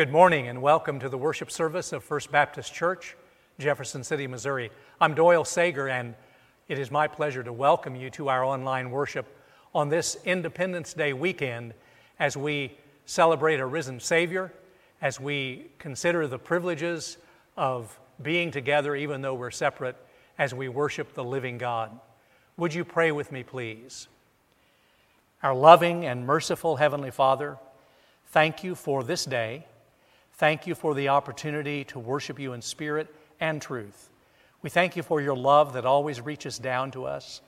Good morning and welcome to the worship service of First Baptist Church, Jefferson City, Missouri. I'm Doyle Sager, and it is my pleasure to welcome you to our online worship on this Independence Day weekend as we celebrate a risen Savior, as we consider the privileges of being together even though we're separate, as we worship the living God. Would you pray with me, please? Our loving and merciful Heavenly Father, thank you for this day. Thank you for the opportunity to worship you in spirit and truth. We thank you for your love that always reaches down to us,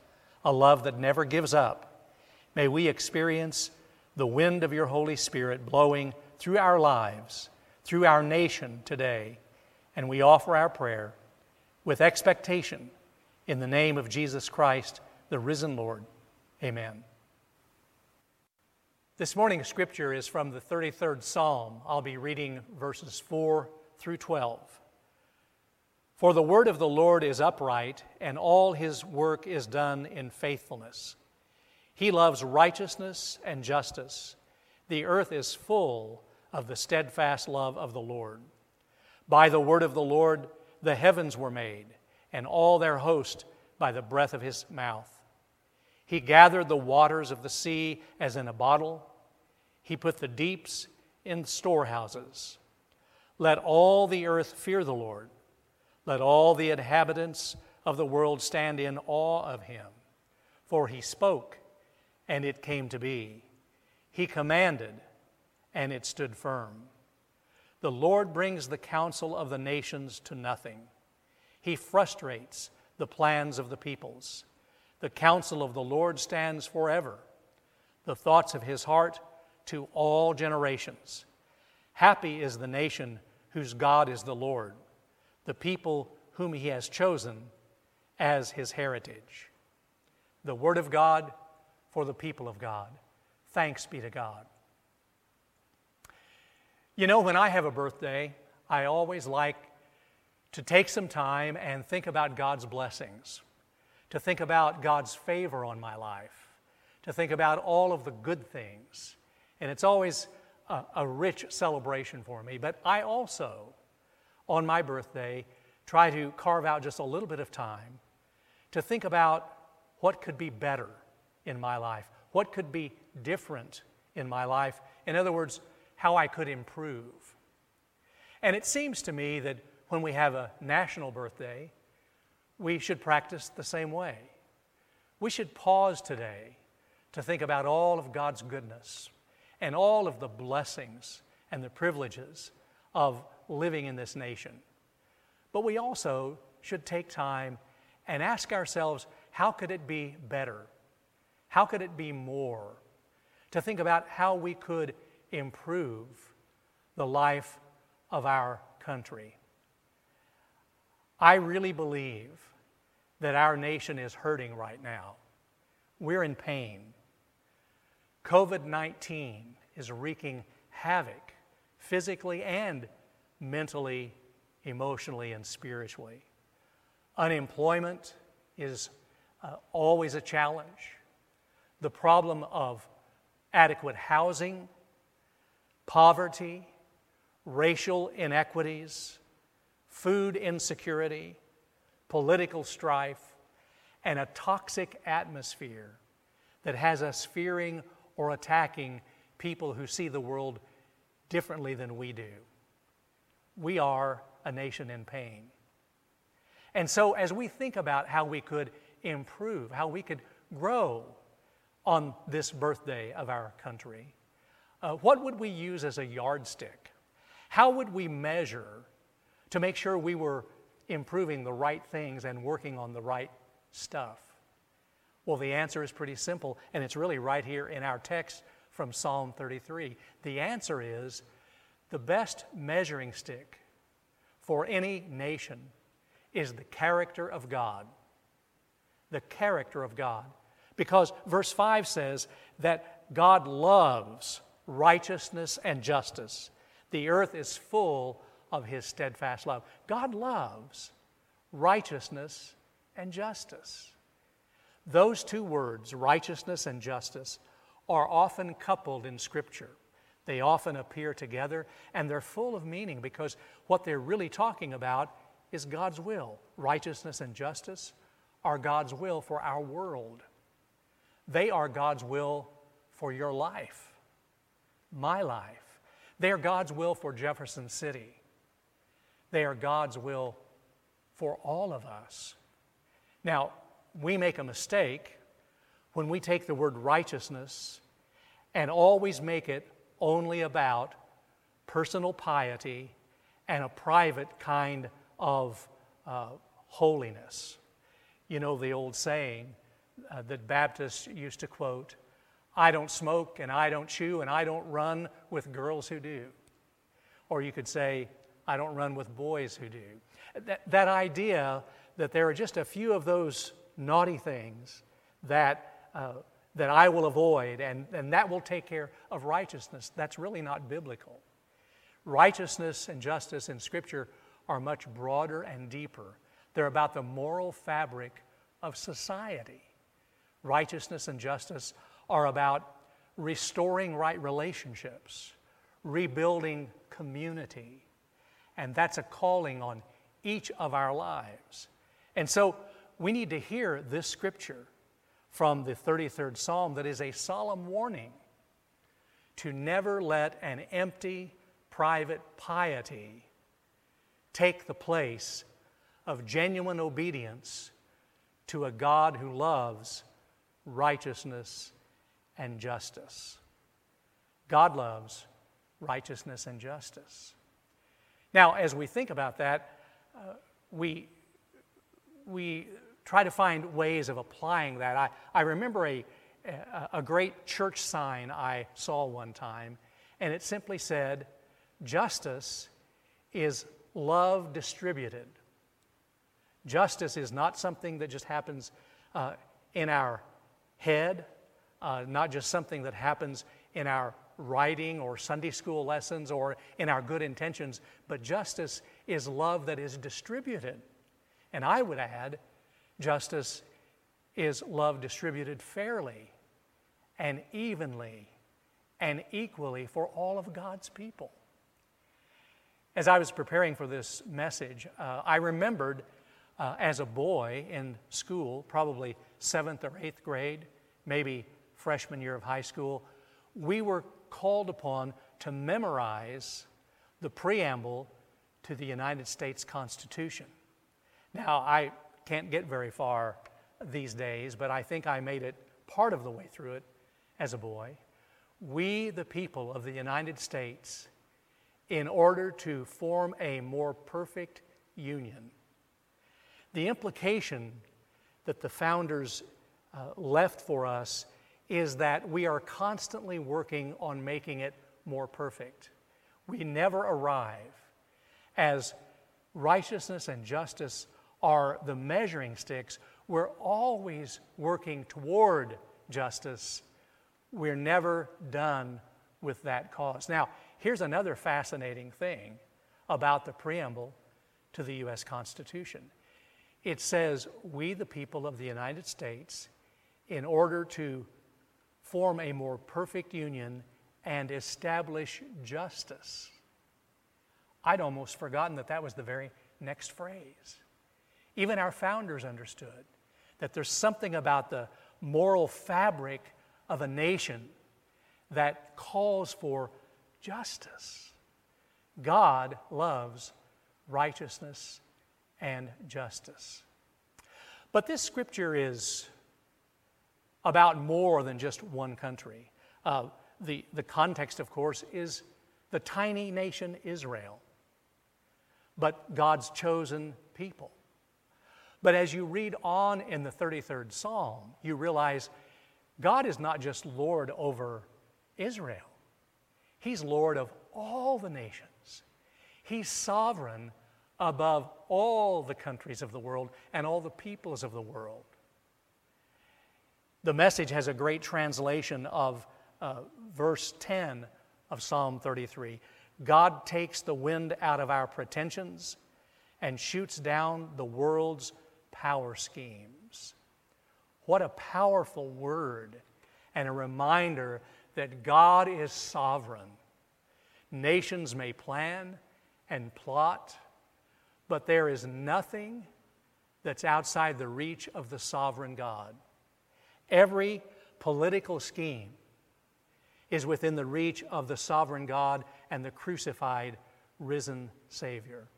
a love that never gives up. May we experience the wind of your Holy Spirit blowing through our lives, through our nation today, and we offer our prayer with expectation in the name of Jesus Christ, the risen Lord. Amen. This morning's scripture is from the 33rd Psalm. I'll be reading verses 4 through 12. For the word of the Lord is upright, and all his work is done in faithfulness. He loves righteousness and justice. The earth is full of the steadfast love of the Lord. By the word of the Lord, the heavens were made, and all their host by the breath of his mouth. He gathered the waters of the sea as in a bottle. He put the deeps in storehouses. Let all the earth fear the Lord. Let all the inhabitants of the world stand in awe of him. For he spoke, and it came to be. He commanded, and it stood firm. The Lord brings the counsel of the nations to nothing. He frustrates the plans of the peoples. The counsel of the Lord stands forever, the thoughts of his heart to all generations. Happy is the nation whose God is the Lord, the people whom he has chosen as his heritage. The Word of God for the people of God. Thanks be to God. You know, when I have a birthday, I always like to take some time and think about God's blessings, to think about God's favor on my life, to think about all of the good things and it's always a, a rich celebration for me. But I also, on my birthday, try to carve out just a little bit of time to think about what could be better in my life, what could be different in my life. In other words, how I could improve. And it seems to me that when we have a national birthday, we should practice the same way. We should pause today to think about all of God's goodness, and all of the blessings and the privileges of living in this nation. But we also should take time and ask ourselves how could it be better? How could it be more? To think about how we could improve the life of our country. I really believe that our nation is hurting right now. We're in pain. COVID 19 is wreaking havoc physically and mentally, emotionally, and spiritually. Unemployment is uh, always a challenge. The problem of adequate housing, poverty, racial inequities, food insecurity, political strife, and a toxic atmosphere that has us fearing or attacking people who see the world differently than we do. We are a nation in pain. And so, as we think about how we could improve, how we could grow on this birthday of our country, uh, what would we use as a yardstick? How would we measure to make sure we were improving the right things and working on the right stuff? Well, the answer is pretty simple, and it's really right here in our text from Psalm 33. The answer is the best measuring stick for any nation is the character of God. The character of God. Because verse 5 says that God loves righteousness and justice. The earth is full of his steadfast love. God loves righteousness and justice. Those two words, righteousness and justice, are often coupled in Scripture. They often appear together and they're full of meaning because what they're really talking about is God's will. Righteousness and justice are God's will for our world. They are God's will for your life, my life. They are God's will for Jefferson City. They are God's will for all of us. Now, we make a mistake when we take the word righteousness and always make it only about personal piety and a private kind of uh, holiness. You know the old saying uh, that Baptists used to quote I don't smoke and I don't chew and I don't run with girls who do. Or you could say, I don't run with boys who do. That, that idea that there are just a few of those naughty things that, uh, that I will avoid and, and that will take care of righteousness, that's really not biblical. Righteousness and justice in Scripture are much broader and deeper. They're about the moral fabric of society. Righteousness and justice are about restoring right relationships, rebuilding community. And that's a calling on each of our lives. And so we need to hear this scripture from the 33rd Psalm that is a solemn warning to never let an empty, private piety take the place of genuine obedience to a God who loves righteousness and justice. God loves righteousness and justice. Now, as we think about that, uh, we, we try to find ways of applying that. I, I remember a, a great church sign I saw one time, and it simply said, Justice is love distributed. Justice is not something that just happens uh, in our head, uh, not just something that happens in our writing or Sunday school lessons or in our good intentions, but justice is love that is distributed. And I would add, justice is love distributed fairly and evenly and equally for all of God's people. As I was preparing for this message, uh, I remembered uh, as a boy in school, probably seventh or eighth grade, maybe freshman year of high school, we were called upon to memorize the preamble to the United States Constitution. Now, I can't get very far these days, but I think I made it part of the way through it as a boy. We, the people of the United States, in order to form a more perfect union. The implication that the founders uh, left for us is that we are constantly working on making it more perfect. We never arrive. As righteousness and justice are the measuring sticks, we're always working toward justice. We're never done with that cause. Now, Here's another fascinating thing about the preamble to the U.S. Constitution it says, We, the people of the United States, in order to form a more perfect union and establish justice. I'd almost forgotten that that was the very next phrase. Even our founders understood that there's something about the moral fabric of a nation that calls for justice. God loves righteousness and justice. But this scripture is about more than just one country. Uh, the, the context, of course, is the tiny nation Israel, but God's chosen people. But as you read on in the 33rd Psalm, you realize God is not just Lord over Israel, He's Lord of all the nations. He's sovereign above all the countries of the world and all the peoples of the world. The message has a great translation of uh, verse 10 of Psalm 33. God takes the wind out of our pretensions and shoots down the world's power schemes. What a powerful word and a reminder that God is sovereign Nations may plan and plot, but there is nothing that's outside the reach of the sovereign God. Every political scheme is within the reach of the sovereign God and the crucified, risen Savior.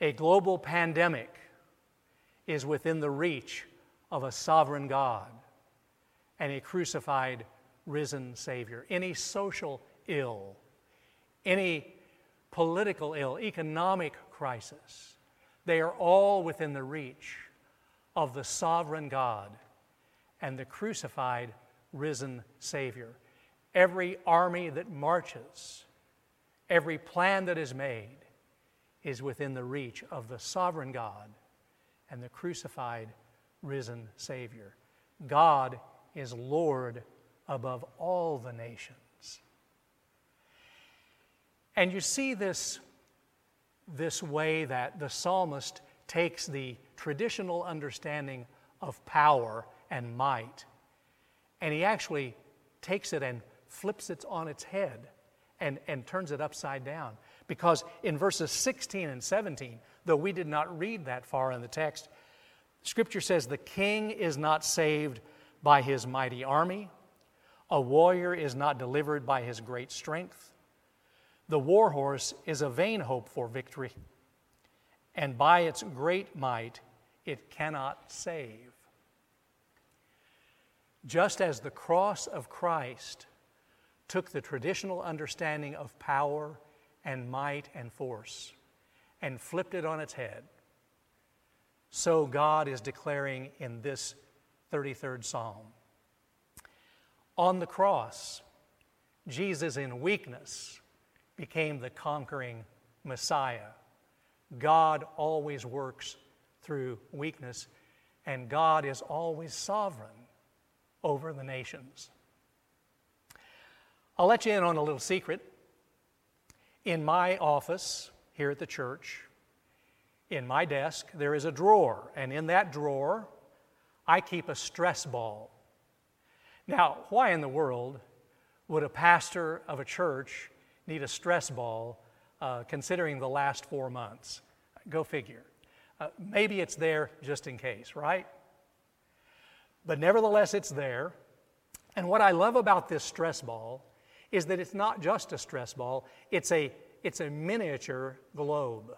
A global pandemic is within the reach of a sovereign God and a crucified, risen Savior. Any social ill, any political ill, economic crisis, they are all within the reach of the sovereign God and the crucified, risen Savior. Every army that marches, every plan that is made, is within the reach of the sovereign God and the crucified, risen Savior. God is Lord above all the nations. And you see this, this way that the psalmist takes the traditional understanding of power and might, and he actually takes it and flips it on its head and, and turns it upside down. Because in verses 16 and 17, though we did not read that far in the text, Scripture says, The king is not saved by his mighty army, a warrior is not delivered by his great strength. The war horse is a vain hope for victory, and by its great might it cannot save. Just as the cross of Christ took the traditional understanding of power and might and force and flipped it on its head, so God is declaring in this 33rd Psalm. On the cross, Jesus in weakness became the conquering Messiah. God always works through weakness, and God is always sovereign over the nations. I'll let you in on a little secret. In my office here at the church, in my desk, there is a drawer, and in that drawer, I keep a stress ball. Now, why in the world would a pastor of a church need a stress ball uh, considering the last four months? Go figure. Uh, maybe it's there just in case, right? But nevertheless, it's there. And what I love about this stress ball is that it's not just a stress ball, it's a, it's a miniature globe.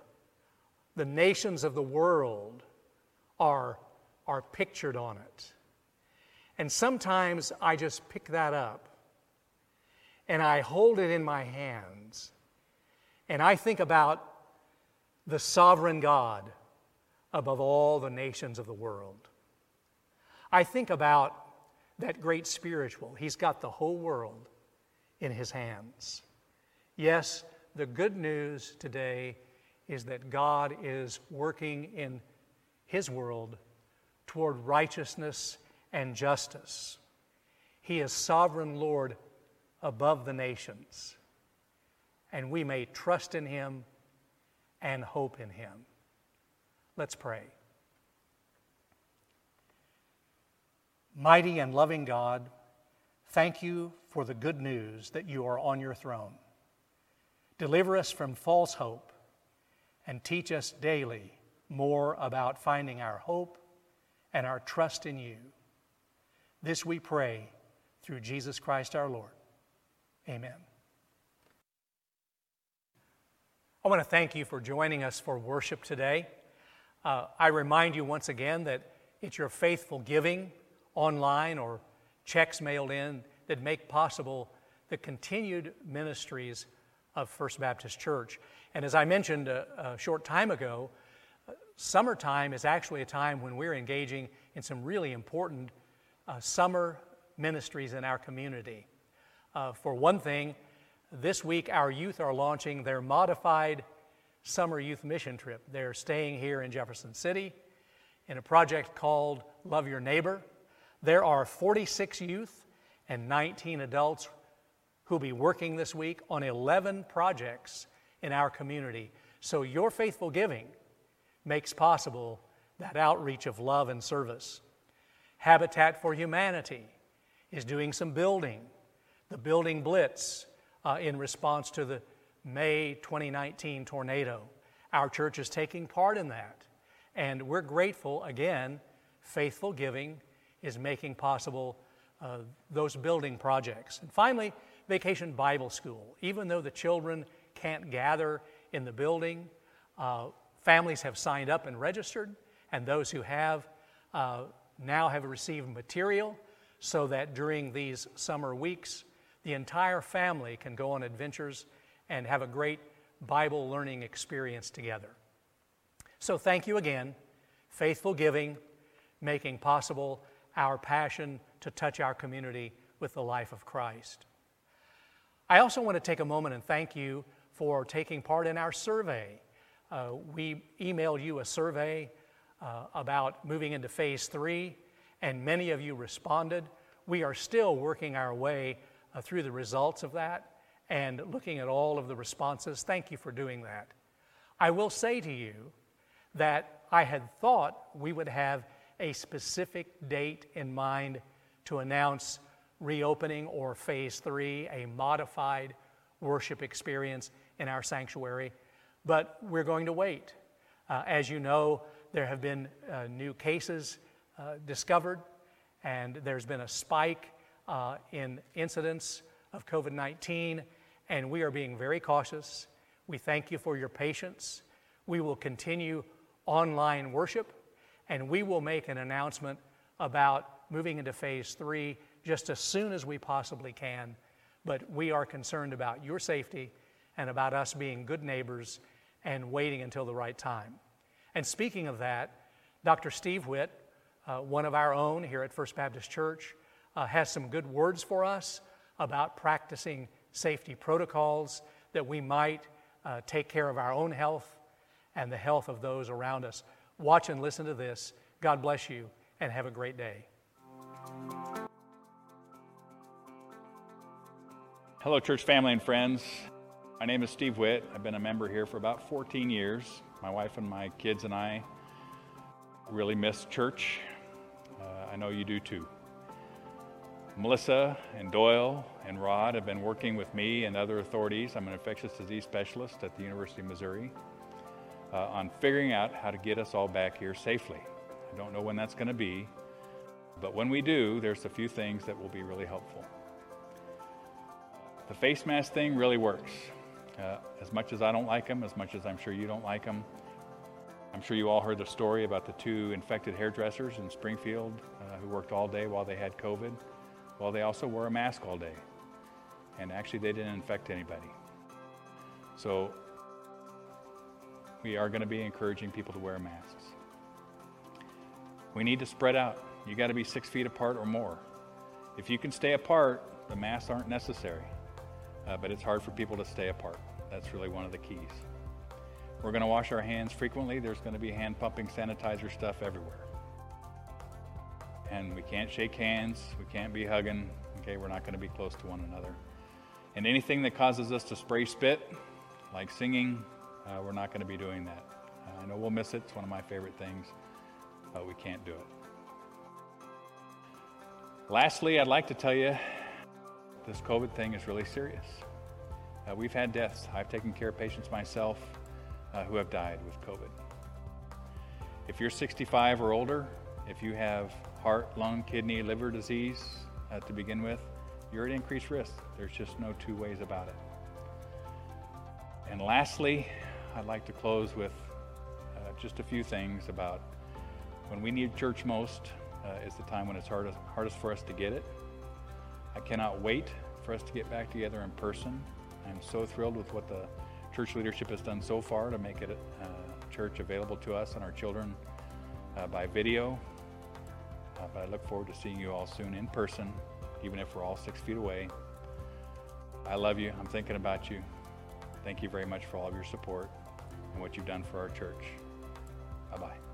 The nations of the world are, are pictured on it. And sometimes I just pick that up and I hold it in my hands and I think about the sovereign God above all the nations of the world. I think about that great spiritual. He's got the whole world in his hands. Yes, the good news today is that God is working in his world toward righteousness and justice. He is sovereign Lord above the nations, and we may trust in him and hope in him. Let's pray. Mighty and loving God, thank you for the good news that you are on your throne. Deliver us from false hope and teach us daily more about finding our hope and our trust in you. This we pray through Jesus Christ our Lord. Amen. I want to thank you for joining us for worship today. Uh, I remind you once again that it's your faithful giving online or checks mailed in that make possible the continued ministries of First Baptist Church. And as I mentioned a, a short time ago, uh, summertime is actually a time when we're engaging in some really important uh, summer ministries in our community. Uh, for one thing, this week our youth are launching their modified summer youth mission trip. They're staying here in Jefferson City in a project called Love Your Neighbor. There are 46 youth and 19 adults who'll be working this week on 11 projects in our community. So your faithful giving makes possible that outreach of love and service. Habitat for Humanity is doing some building. The Building Blitz uh, in response to the May 2019 tornado. Our church is taking part in that. And we're grateful, again, faithful giving is making possible uh, those building projects. And finally, Vacation Bible School. Even though the children can't gather in the building, uh, families have signed up and registered, and those who have uh, now have received material so that during these summer weeks, the entire family can go on adventures and have a great Bible learning experience together. So, thank you again. Faithful giving, making possible our passion to touch our community with the life of Christ. I also want to take a moment and thank you for taking part in our survey. Uh, we emailed you a survey uh, about moving into phase three, and many of you responded. We are still working our way uh, through the results of that and looking at all of the responses. Thank you for doing that. I will say to you that I had thought we would have a specific date in mind to announce reopening or phase three, a modified worship experience in our sanctuary, but we're going to wait. Uh, as you know, there have been uh, new cases uh, discovered, and there's been a spike uh, in incidents of COVID 19, and we are being very cautious. We thank you for your patience. We will continue online worship, and we will make an announcement about moving into phase three just as soon as we possibly can. But we are concerned about your safety and about us being good neighbors and waiting until the right time. And speaking of that, Dr. Steve Whitt, uh, one of our own here at First Baptist Church, uh, has some good words for us about practicing safety protocols that we might uh, take care of our own health and the health of those around us. Watch and listen to this. God bless you and have a great day. Hello, church family and friends. My name is Steve Whitt. I've been a member here for about 14 years. My wife and my kids and I really miss church. Uh, I know you do too. Melissa and Doyle and Rod have been working with me and other authorities. I'm an infectious disease specialist at the University of Missouri uh, on figuring out how to get us all back here safely. I don't know when that's going to be, but when we do, there's a few things that will be really helpful. The face mask thing really works. Uh, as much as I don't like them, as much as I'm sure you don't like them, I'm sure you all heard the story about the two infected hairdressers in Springfield uh, who worked all day while they had COVID. Well, they also wore a mask all day. And actually, they didn't infect anybody. So, we are going to be encouraging people to wear masks. We need to spread out. You got to be six feet apart or more. If you can stay apart, the masks aren't necessary uh, but it's hard for people to stay apart. That's really one of the keys. We're going to wash our hands frequently. There's going to be hand pumping sanitizer stuff everywhere. And we can't shake hands. We can't be hugging. Okay, we're not going to be close to one another. And anything that causes us to spray spit, like singing, uh, we're not going to be doing that. Uh, I know we'll miss it. It's one of my favorite things, but we can't do it. Lastly, I'd like to tell you this COVID thing is really serious. Uh, we've had deaths. I've taken care of patients myself uh, who have died with COVID. If you're 65 or older, if you have heart, lung, kidney, liver disease uh, to begin with, you're at increased risk. There's just no two ways about it. And lastly, I'd like to close with uh, just a few things about when we need church most uh, is the time when it's hardest, hardest for us to get it. I cannot wait for us to get back together in person. I'm so thrilled with what the church leadership has done so far to make it uh, church available to us and our children uh, by video. Uh, but I look forward to seeing you all soon in person, even if we're all six feet away. I love you. I'm thinking about you. Thank you very much for all of your support and what you've done for our church. Bye bye.